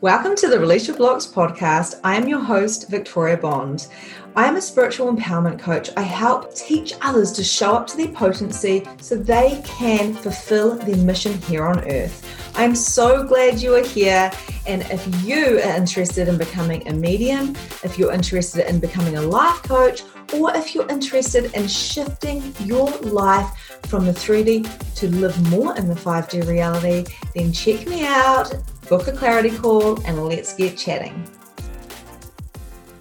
Welcome to the Release Your Blocks podcast. I am your host, Victoria Bond. I am a spiritual empowerment coach. I help teach others to show up to their potency so they can fulfill their mission here on earth. I'm so glad you are here. And if you are interested in becoming a medium, if you're interested in becoming a life coach, or if you're interested in shifting your life from the 3D to live more in the 5D reality, then check me out book a clarity call, and let's get chatting.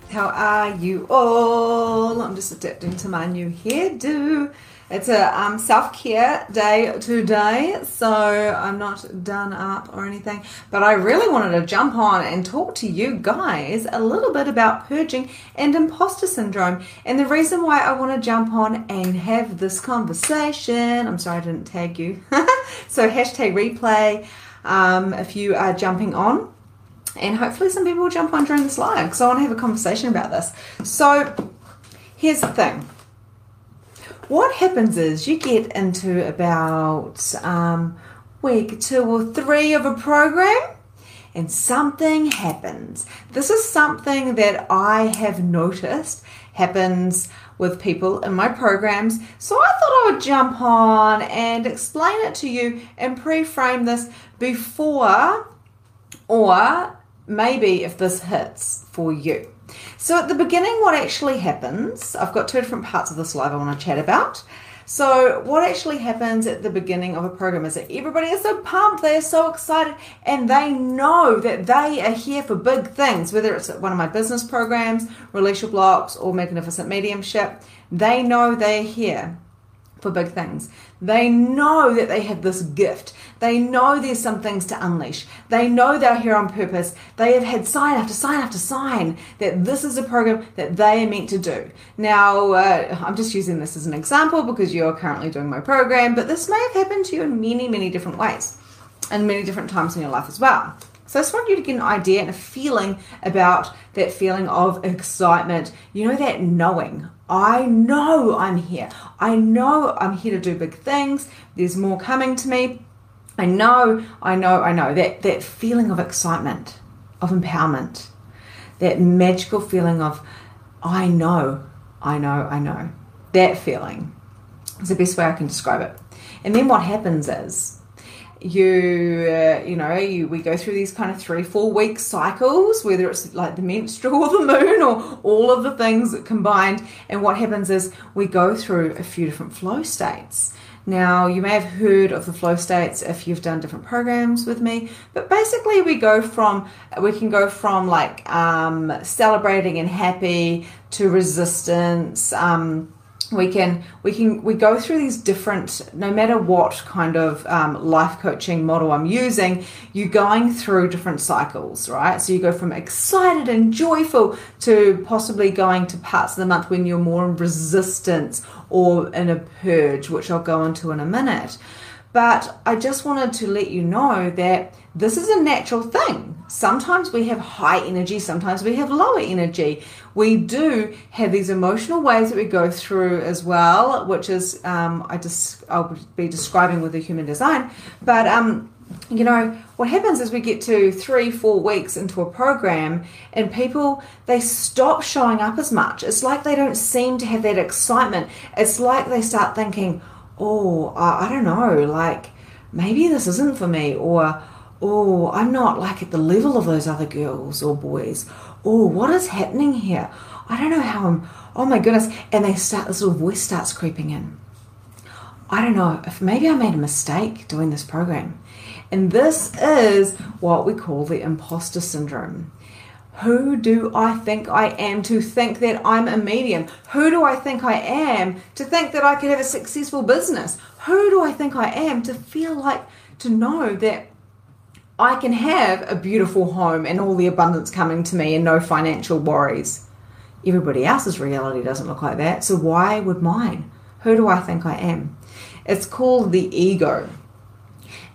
How are you all? I'm just adapting to my new hairdo. It's a um, self care day today, so I'm not done up or anything. But I really wanted to jump on and talk to you guys a little bit about purging and imposter syndrome. And the reason why I want to jump on and have this conversation, I'm sorry I didn't tag you. so, hashtag replay um, if you are jumping on. And hopefully, some people will jump on during this live because I want to have a conversation about this. So, here's the thing what happens is you get into about um, week two or three of a program and something happens. This is something that I have noticed happens with people in my programs. So I thought I would jump on and explain it to you and pre frame this before or maybe if this hits for you. So at the beginning, what actually happens, I've got two different parts of this live I want to chat about. So, what actually happens at the beginning of a program is that everybody is so pumped, they are so excited, and they know that they are here for big things, whether it's one of my business programs, Your Blocks, or Magnificent Mediumship. They know they're here for big things. They know that they have this gift. They know there's some things to unleash. They know they're here on purpose. They have had sign after sign after sign that this is a program that they are meant to do. Now, uh, I'm just using this as an example because you're currently doing my program, but this may have happened to you in many, many different ways and many different times in your life as well. So I just want you to get an idea and a feeling about that feeling of excitement. You know, that knowing. I know I'm here. I know I'm here to do big things. There's more coming to me. I know, I know, I know. That that feeling of excitement, of empowerment, that magical feeling of I know, I know, I know. That feeling is the best way I can describe it. And then what happens is you uh, you know you we go through these kind of three four week cycles whether it's like the menstrual or the moon or all of the things combined. And what happens is we go through a few different flow states. Now you may have heard of the flow states if you've done different programs with me but basically we go from we can go from like um, celebrating and happy to resistance um, we can we can we go through these different no matter what kind of um, life coaching model i'm using you're going through different cycles right so you go from excited and joyful to possibly going to parts of the month when you're more in resistance or in a purge which i'll go into in a minute but I just wanted to let you know that this is a natural thing. Sometimes we have high energy, sometimes we have lower energy. We do have these emotional ways that we go through as well, which is um, I just I'll be describing with the human design. But um, you know what happens is we get to three four weeks into a program and people they stop showing up as much it's like they don't seem to have that excitement it's like they start thinking oh, I, I don't know, like maybe this isn't for me, or oh, I'm not like at the level of those other girls or boys. Oh, what is happening here? I don't know how I'm. Oh my goodness! And they start. This little voice starts creeping in. I don't know if maybe I made a mistake doing this program. And this is what we call the imposter syndrome. Who do I think I am to think that I'm a medium? Who do I think I am to think that I could have a successful business? Who do I think I am to feel like, to know that I can have a beautiful home and all the abundance coming to me and no financial worries? Everybody else's reality doesn't look like that, so why would mine? Who do I think I am? It's called the ego.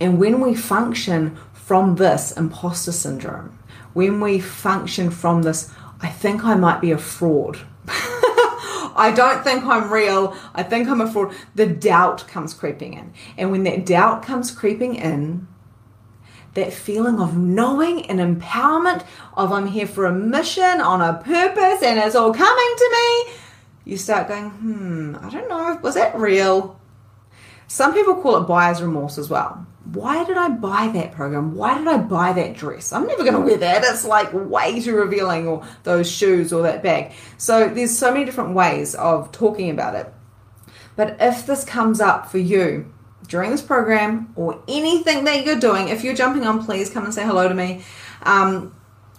And when we function from this imposter syndrome, when we function from this, I think I might be a fraud. I don't think I'm real. I think I'm a fraud. The doubt comes creeping in. And when that doubt comes creeping in, that feeling of knowing and empowerment of I'm here for a mission on a purpose and it's all coming to me, you start going, hmm, I don't know, was that real? Some people call it buyer's remorse as well. Why did I buy that program? Why did I buy that dress? I'm never going to wear that. It's like way too revealing, or those shoes, or that bag. So there's so many different ways of talking about it. But if this comes up for you during this program or anything that you're doing, if you're jumping on, please come and say hello to me. Um,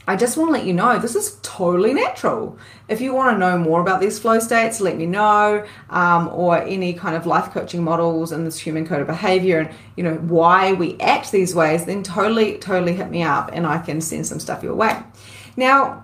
I just want to let you know this is totally natural. If you want to know more about these flow states, let me know, um, or any kind of life coaching models and this human code of behavior, and you know why we act these ways. Then totally, totally hit me up, and I can send some stuff your way. Now,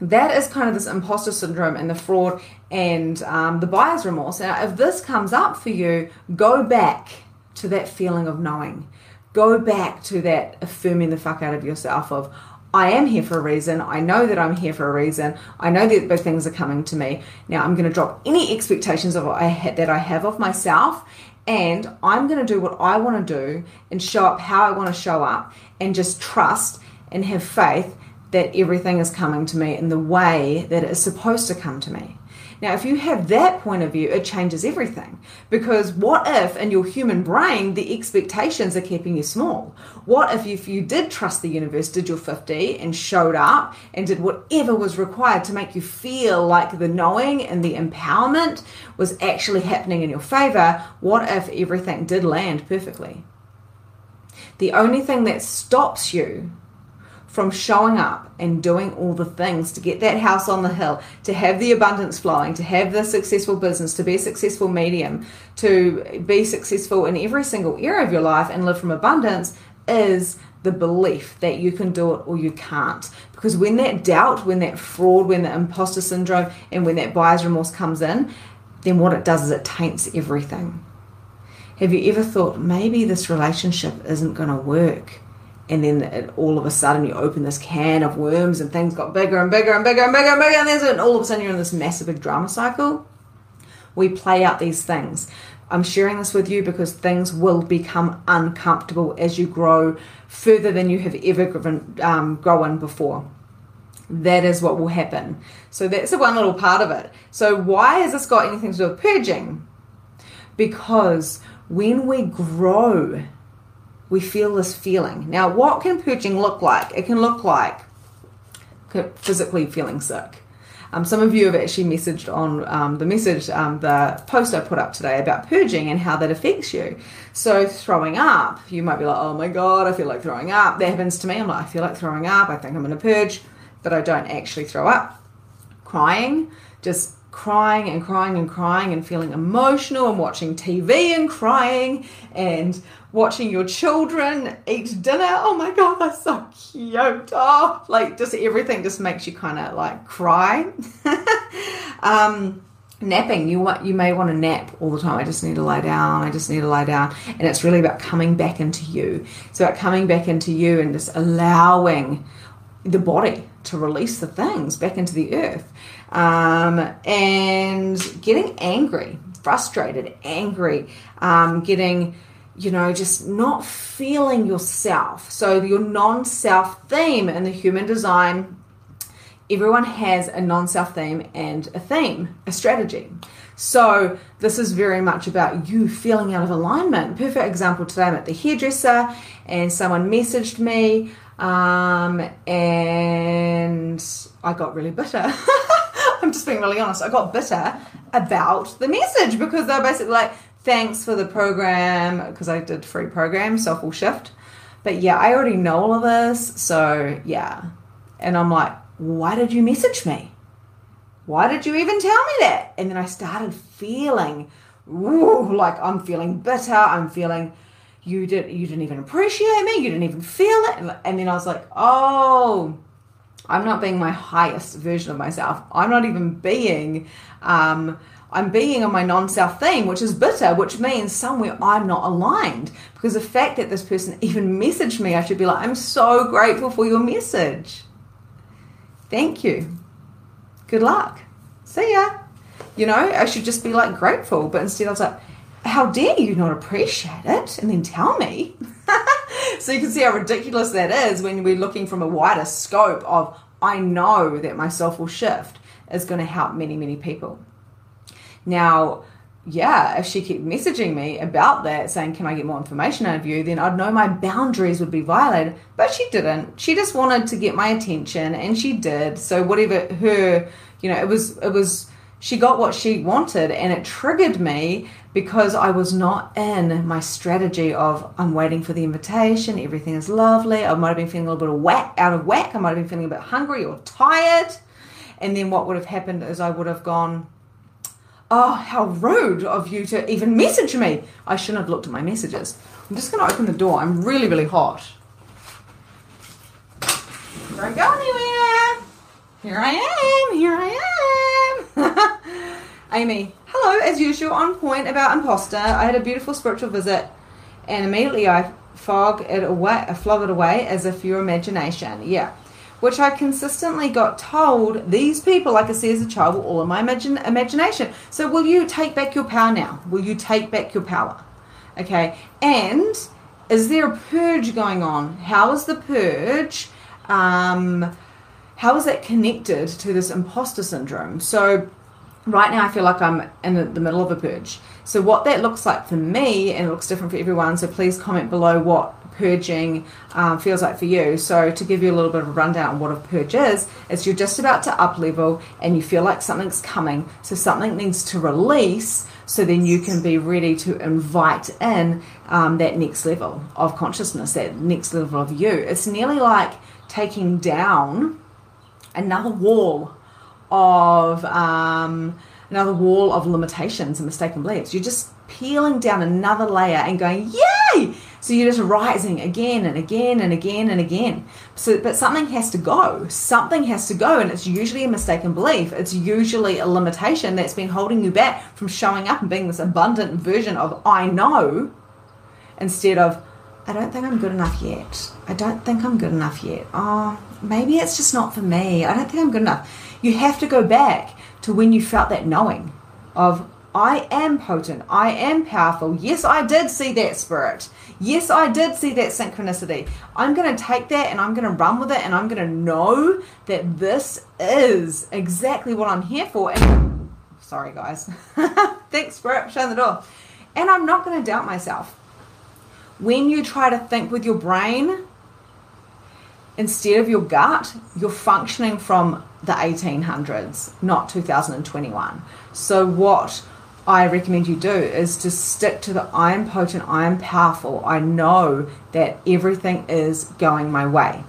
that is kind of this imposter syndrome and the fraud and um, the buyer's remorse. Now, if this comes up for you, go back to that feeling of knowing. Go back to that affirming the fuck out of yourself of I am here for a reason. I know that I'm here for a reason. I know that big things are coming to me. Now I'm going to drop any expectations of I that I have of myself, and I'm going to do what I want to do and show up how I want to show up, and just trust and have faith that everything is coming to me in the way that it is supposed to come to me. Now, if you have that point of view, it changes everything. Because what if in your human brain the expectations are keeping you small? What if, if you did trust the universe, did your 50 and showed up and did whatever was required to make you feel like the knowing and the empowerment was actually happening in your favor? What if everything did land perfectly? The only thing that stops you from showing up and doing all the things to get that house on the hill, to have the abundance flowing, to have the successful business, to be a successful medium, to be successful in every single area of your life and live from abundance is the belief that you can do it or you can't. Because when that doubt, when that fraud, when the imposter syndrome, and when that buyer's remorse comes in, then what it does is it taints everything. Have you ever thought maybe this relationship isn't going to work? And then it, all of a sudden you open this can of worms and things got bigger and bigger and bigger and bigger and bigger and there's and all of a sudden you're in this massive big drama cycle. We play out these things. I'm sharing this with you because things will become uncomfortable as you grow further than you have ever grown, um, grown before. That is what will happen. So that's the one little part of it. So why has this got anything to do with purging? Because when we grow we feel this feeling. Now, what can purging look like? It can look like physically feeling sick. Um, some of you have actually messaged on um, the message, um, the post I put up today about purging and how that affects you. So, throwing up, you might be like, oh my God, I feel like throwing up. That happens to me. I'm like, I feel like throwing up. I think I'm going to purge, but I don't actually throw up. Crying, just crying and crying and crying and feeling emotional and watching TV and crying and watching your children eat dinner. Oh my god, that's so cute. Oh, like just everything just makes you kind of like cry. um, napping, you want you may want to nap all the time. I just need to lie down. I just need to lie down, and it's really about coming back into you. It's about coming back into you and just allowing the body to release the things back into the earth. Um, and getting angry frustrated angry um, getting you know just not feeling yourself. So your non-self theme in the human design everyone has a non-self theme and a theme a strategy. So this is very much about you feeling out of alignment. Perfect example today i'm at the hairdresser and someone messaged me um, and I got really bitter. I'm just being really honest. I got bitter about the message because they're basically like, thanks for the program, because I did free program, Soulful Shift. But yeah, I already know all of this. So yeah. And I'm like, why did you message me? Why did you even tell me that? And then I started feeling, ooh, like I'm feeling bitter. I'm feeling you didn't you didn't even appreciate me you didn't even feel it. And, then i was like oh i'm not being my highest version of myself. I'm not even being um, i'm being on my non-self theme which is bitter which means somewhere i'm not aligned. Because the fact that this person even messaged me i should be like i'm so grateful for your message. Thank you. Good luck. See ya. You know i should just be like grateful. But instead i was like how dare you not appreciate it and then tell me? so you can see how ridiculous that is when we're looking from a wider scope of I know that my will shift is going to help many, many people. Now, yeah, if she kept messaging me about that, saying, Can I get more information out of you? then I'd know my boundaries would be violated. But she didn't. She just wanted to get my attention and she did. So whatever her, you know, it was it was she got what she wanted and it triggered me because I was not in my strategy of I'm waiting for the invitation, everything is lovely. I might have been feeling a little bit of whack out of whack, I might have been feeling a bit hungry or tired. And then what would have happened is I would have gone, Oh, how rude of you to even message me. I shouldn't have looked at my messages. I'm just going to open the door. I'm really, really hot. Don't go anywhere. Here I am. Here I am. Amy, hello, as usual, on point about imposter. I had a beautiful spiritual visit and immediately I fog it away, I flog it away as if your imagination. Yeah which I consistently got told these people, like I said as a child, were all in my imagine, imagination. So, will you take back your power now? Will you take back your power? Okay, and is there a purge going on? How is the purge? Um, how is that connected to this imposter syndrome? So, right now, I feel like I'm in the middle of a purge. So, what that looks like for me, and it looks different for everyone, so please comment below what purging um, feels like for you. So, to give you a little bit of a rundown on what a purge is, is you're just about to up level and you feel like something's coming, so something needs to release. So then you can be ready to invite in um, that next level of consciousness, that next level of you. It's nearly like taking down another wall of um, another wall of limitations and mistaken beliefs. You're just peeling down another layer and going, yay! So you're just rising again and again and again and again. So, but something has to go. Something has to go, and it's usually a mistaken belief. It's usually a limitation that's been holding you back from showing up and being this abundant version of I know, instead of I don't think I'm good enough yet. I don't think I'm good enough yet. Oh, maybe it's just not for me. I don't think I'm good enough. You have to go back to when you felt that knowing of I am potent. I am powerful. Yes, I did see that spirit. Yes, I did see that synchronicity. I'm going to take that and I'm going to run with it and I'm going to know that this is exactly what I'm here for. And sorry, guys. Thanks, spirit. Shut the door. And I'm not going to doubt myself. When you try to think with your brain instead of your gut, you're functioning from the 1800s, not 2021. So, what I recommend you do is to stick to the I am potent, I am powerful, I know that everything is going my way.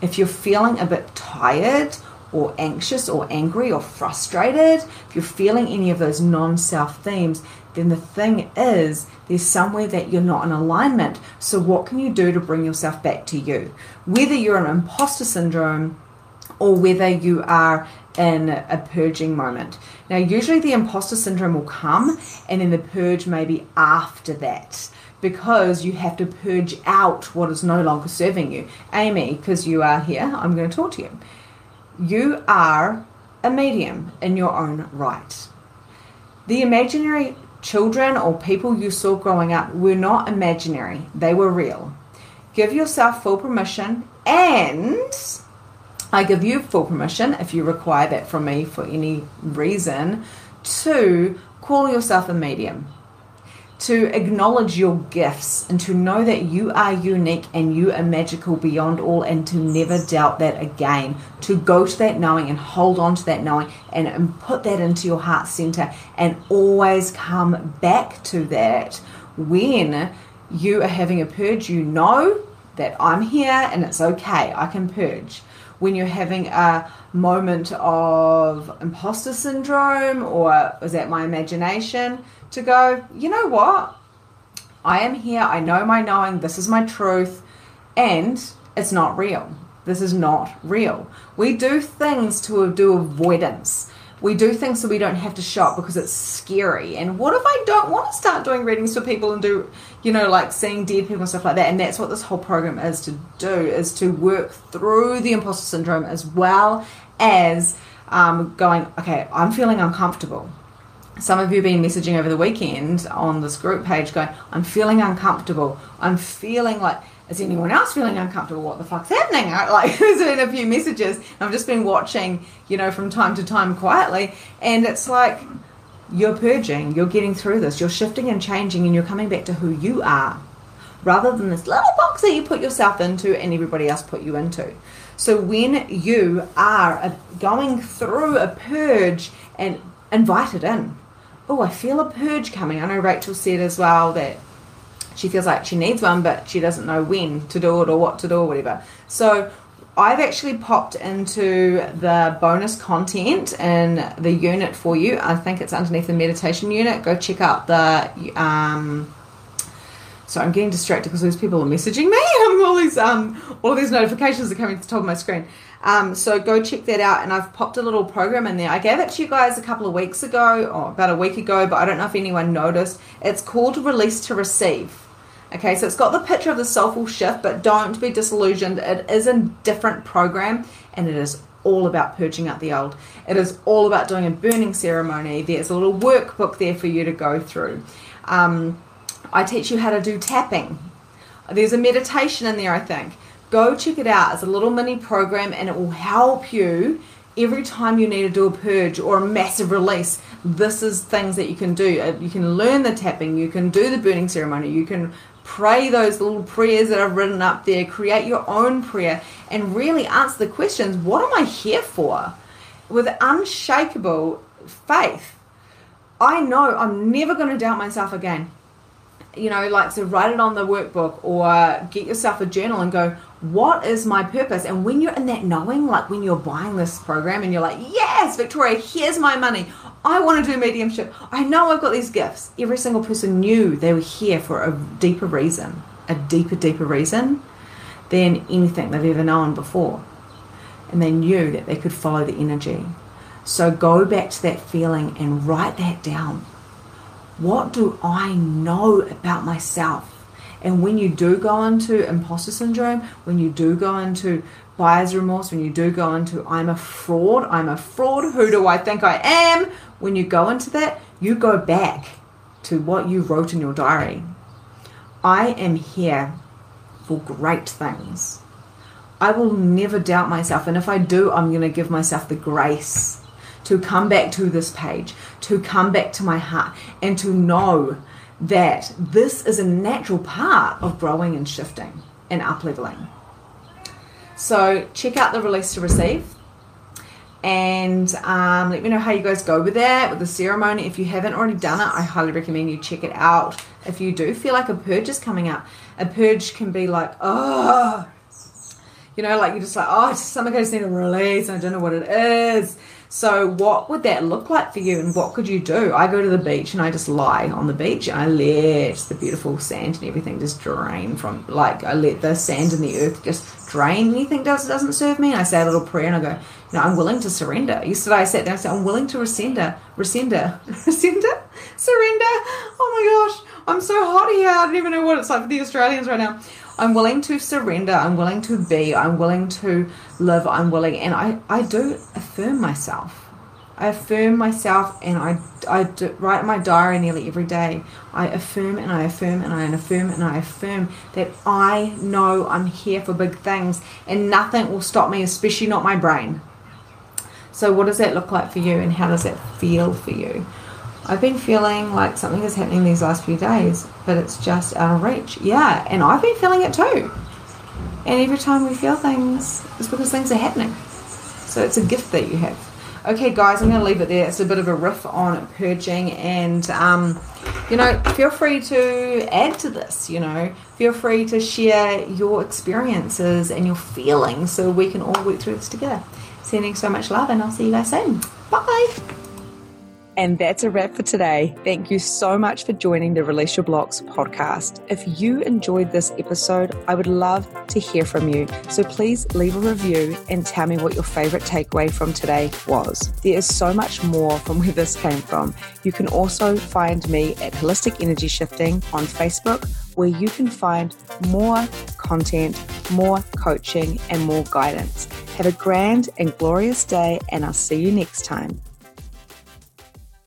If you're feeling a bit tired or anxious or angry or frustrated, if you're feeling any of those non self themes, then the thing is there's somewhere that you're not in alignment. So, what can you do to bring yourself back to you? Whether you're an imposter syndrome or whether you are in a purging moment. Now, usually the imposter syndrome will come, and then the purge may be after that because you have to purge out what is no longer serving you. Amy, because you are here, I'm going to talk to you. You are a medium in your own right. The imaginary children or people you saw growing up were not imaginary, they were real. Give yourself full permission and I give you full permission, if you require that from me for any reason, to call yourself a medium, to acknowledge your gifts, and to know that you are unique and you are magical beyond all, and to never doubt that again. To go to that knowing and hold on to that knowing and, and put that into your heart center and always come back to that when you are having a purge, you know that I'm here and it's okay, I can purge when you're having a moment of imposter syndrome or is that my imagination to go, you know what? I am here, I know my knowing, this is my truth, and it's not real. This is not real. We do things to do avoidance we do things so we don't have to shop because it's scary. And what if I don't want to start doing readings for people and do, you know, like seeing dead people and stuff like that? And that's what this whole program is to do, is to work through the imposter syndrome as well as um, going, okay, I'm feeling uncomfortable. Some of you have been messaging over the weekend on this group page going, I'm feeling uncomfortable. I'm feeling like is anyone else feeling uncomfortable? What the fuck's happening? Like, there's been a few messages. I've just been watching, you know, from time to time quietly, and it's like you're purging, you're getting through this, you're shifting and changing, and you're coming back to who you are, rather than this little box that you put yourself into and everybody else put you into. So when you are going through a purge and invited in. Oh, I feel a purge coming. I know Rachel said as well that she feels like she needs one, but she doesn't know when to do it or what to do or whatever. So I've actually popped into the bonus content in the unit for you. I think it's underneath the meditation unit. Go check out the. Um, so I'm getting distracted because these people are messaging me. all these um, all these notifications are coming to the top of my screen. Um, so go check that out. And I've popped a little program in there. I gave it to you guys a couple of weeks ago, or about a week ago, but I don't know if anyone noticed. It's called Release to Receive. Okay, so it's got the picture of the soulful shift, but don't be disillusioned. It is a different program and it is all about purging out the old. It is all about doing a burning ceremony. There's a little workbook there for you to go through. Um, I teach you how to do tapping. There's a meditation in there, I think. Go check it out. It's a little mini program and it will help you every time you need to do a purge or a massive release, this is things that you can do. Uh, you can learn the tapping, you can do the burning ceremony, you can pray those little prayers that I've written up there, create your own prayer, and really answer the questions what am I here for? With unshakable faith. I know I'm never going to doubt myself again. You know, like to write it on the workbook or get yourself a journal and go, what is my purpose? And when you're in that knowing, like when you're buying this program and you're like, yes, Victoria, here's my money. I want to do mediumship. I know I've got these gifts. Every single person knew they were here for a deeper reason, a deeper, deeper reason than anything they've ever known before. And they knew that they could follow the energy. So go back to that feeling and write that down. What do I know about myself? And when you do go into imposter syndrome, when you do go into buyer's remorse, when you do go into I'm a fraud, I'm a fraud, who do I think I am? When you go into that, you go back to what you wrote in your diary. I am here for great things. I will never doubt myself. And if I do, I'm going to give myself the grace to come back to this page, to come back to my heart, and to know that this is a natural part of growing and shifting and up leveling. So check out the release to receive and um, let me know how you guys go with that with the ceremony. If you haven't already done it, I highly recommend you check it out. If you do feel like a purge is coming up, a purge can be like, oh, you know, like you're just like, oh, something I just need a release I don't know what it is. So, what would that look like for you, and what could you do? I go to the beach and I just lie on the beach and I let the beautiful sand and everything just drain from, like, I let the sand and the earth just drain anything does doesn't serve me. And I say a little prayer and I go, you know, I'm willing to surrender. Yesterday I sat down and said, I'm willing to rescinder, rescinder, rescinder, surrender. Oh my gosh, I'm so hot here. I don't even know what it's like for the Australians right now. I'm willing to surrender. I'm willing to be. I'm willing to live. I'm willing. And I, I do affirm myself. I affirm myself and I, I do, write my diary nearly every day. I affirm and I affirm and I affirm and I affirm that I know I'm here for big things and nothing will stop me, especially not my brain. So, what does that look like for you and how does that feel for you? I've been feeling like something is happening these last few days, but it's just out of reach. Yeah, and I've been feeling it too. And every time we feel things, it's because things are happening. So it's a gift that you have. Okay, guys, I'm going to leave it there. It's a bit of a riff on purging, and um, you know, feel free to add to this. You know, feel free to share your experiences and your feelings so we can all work through this together. Sending so much love, and I'll see you guys soon. Bye. And that's a wrap for today. Thank you so much for joining the Release Your Blocks podcast. If you enjoyed this episode, I would love to hear from you. So please leave a review and tell me what your favorite takeaway from today was. There is so much more from where this came from. You can also find me at Holistic Energy Shifting on Facebook, where you can find more content, more coaching, and more guidance. Have a grand and glorious day, and I'll see you next time.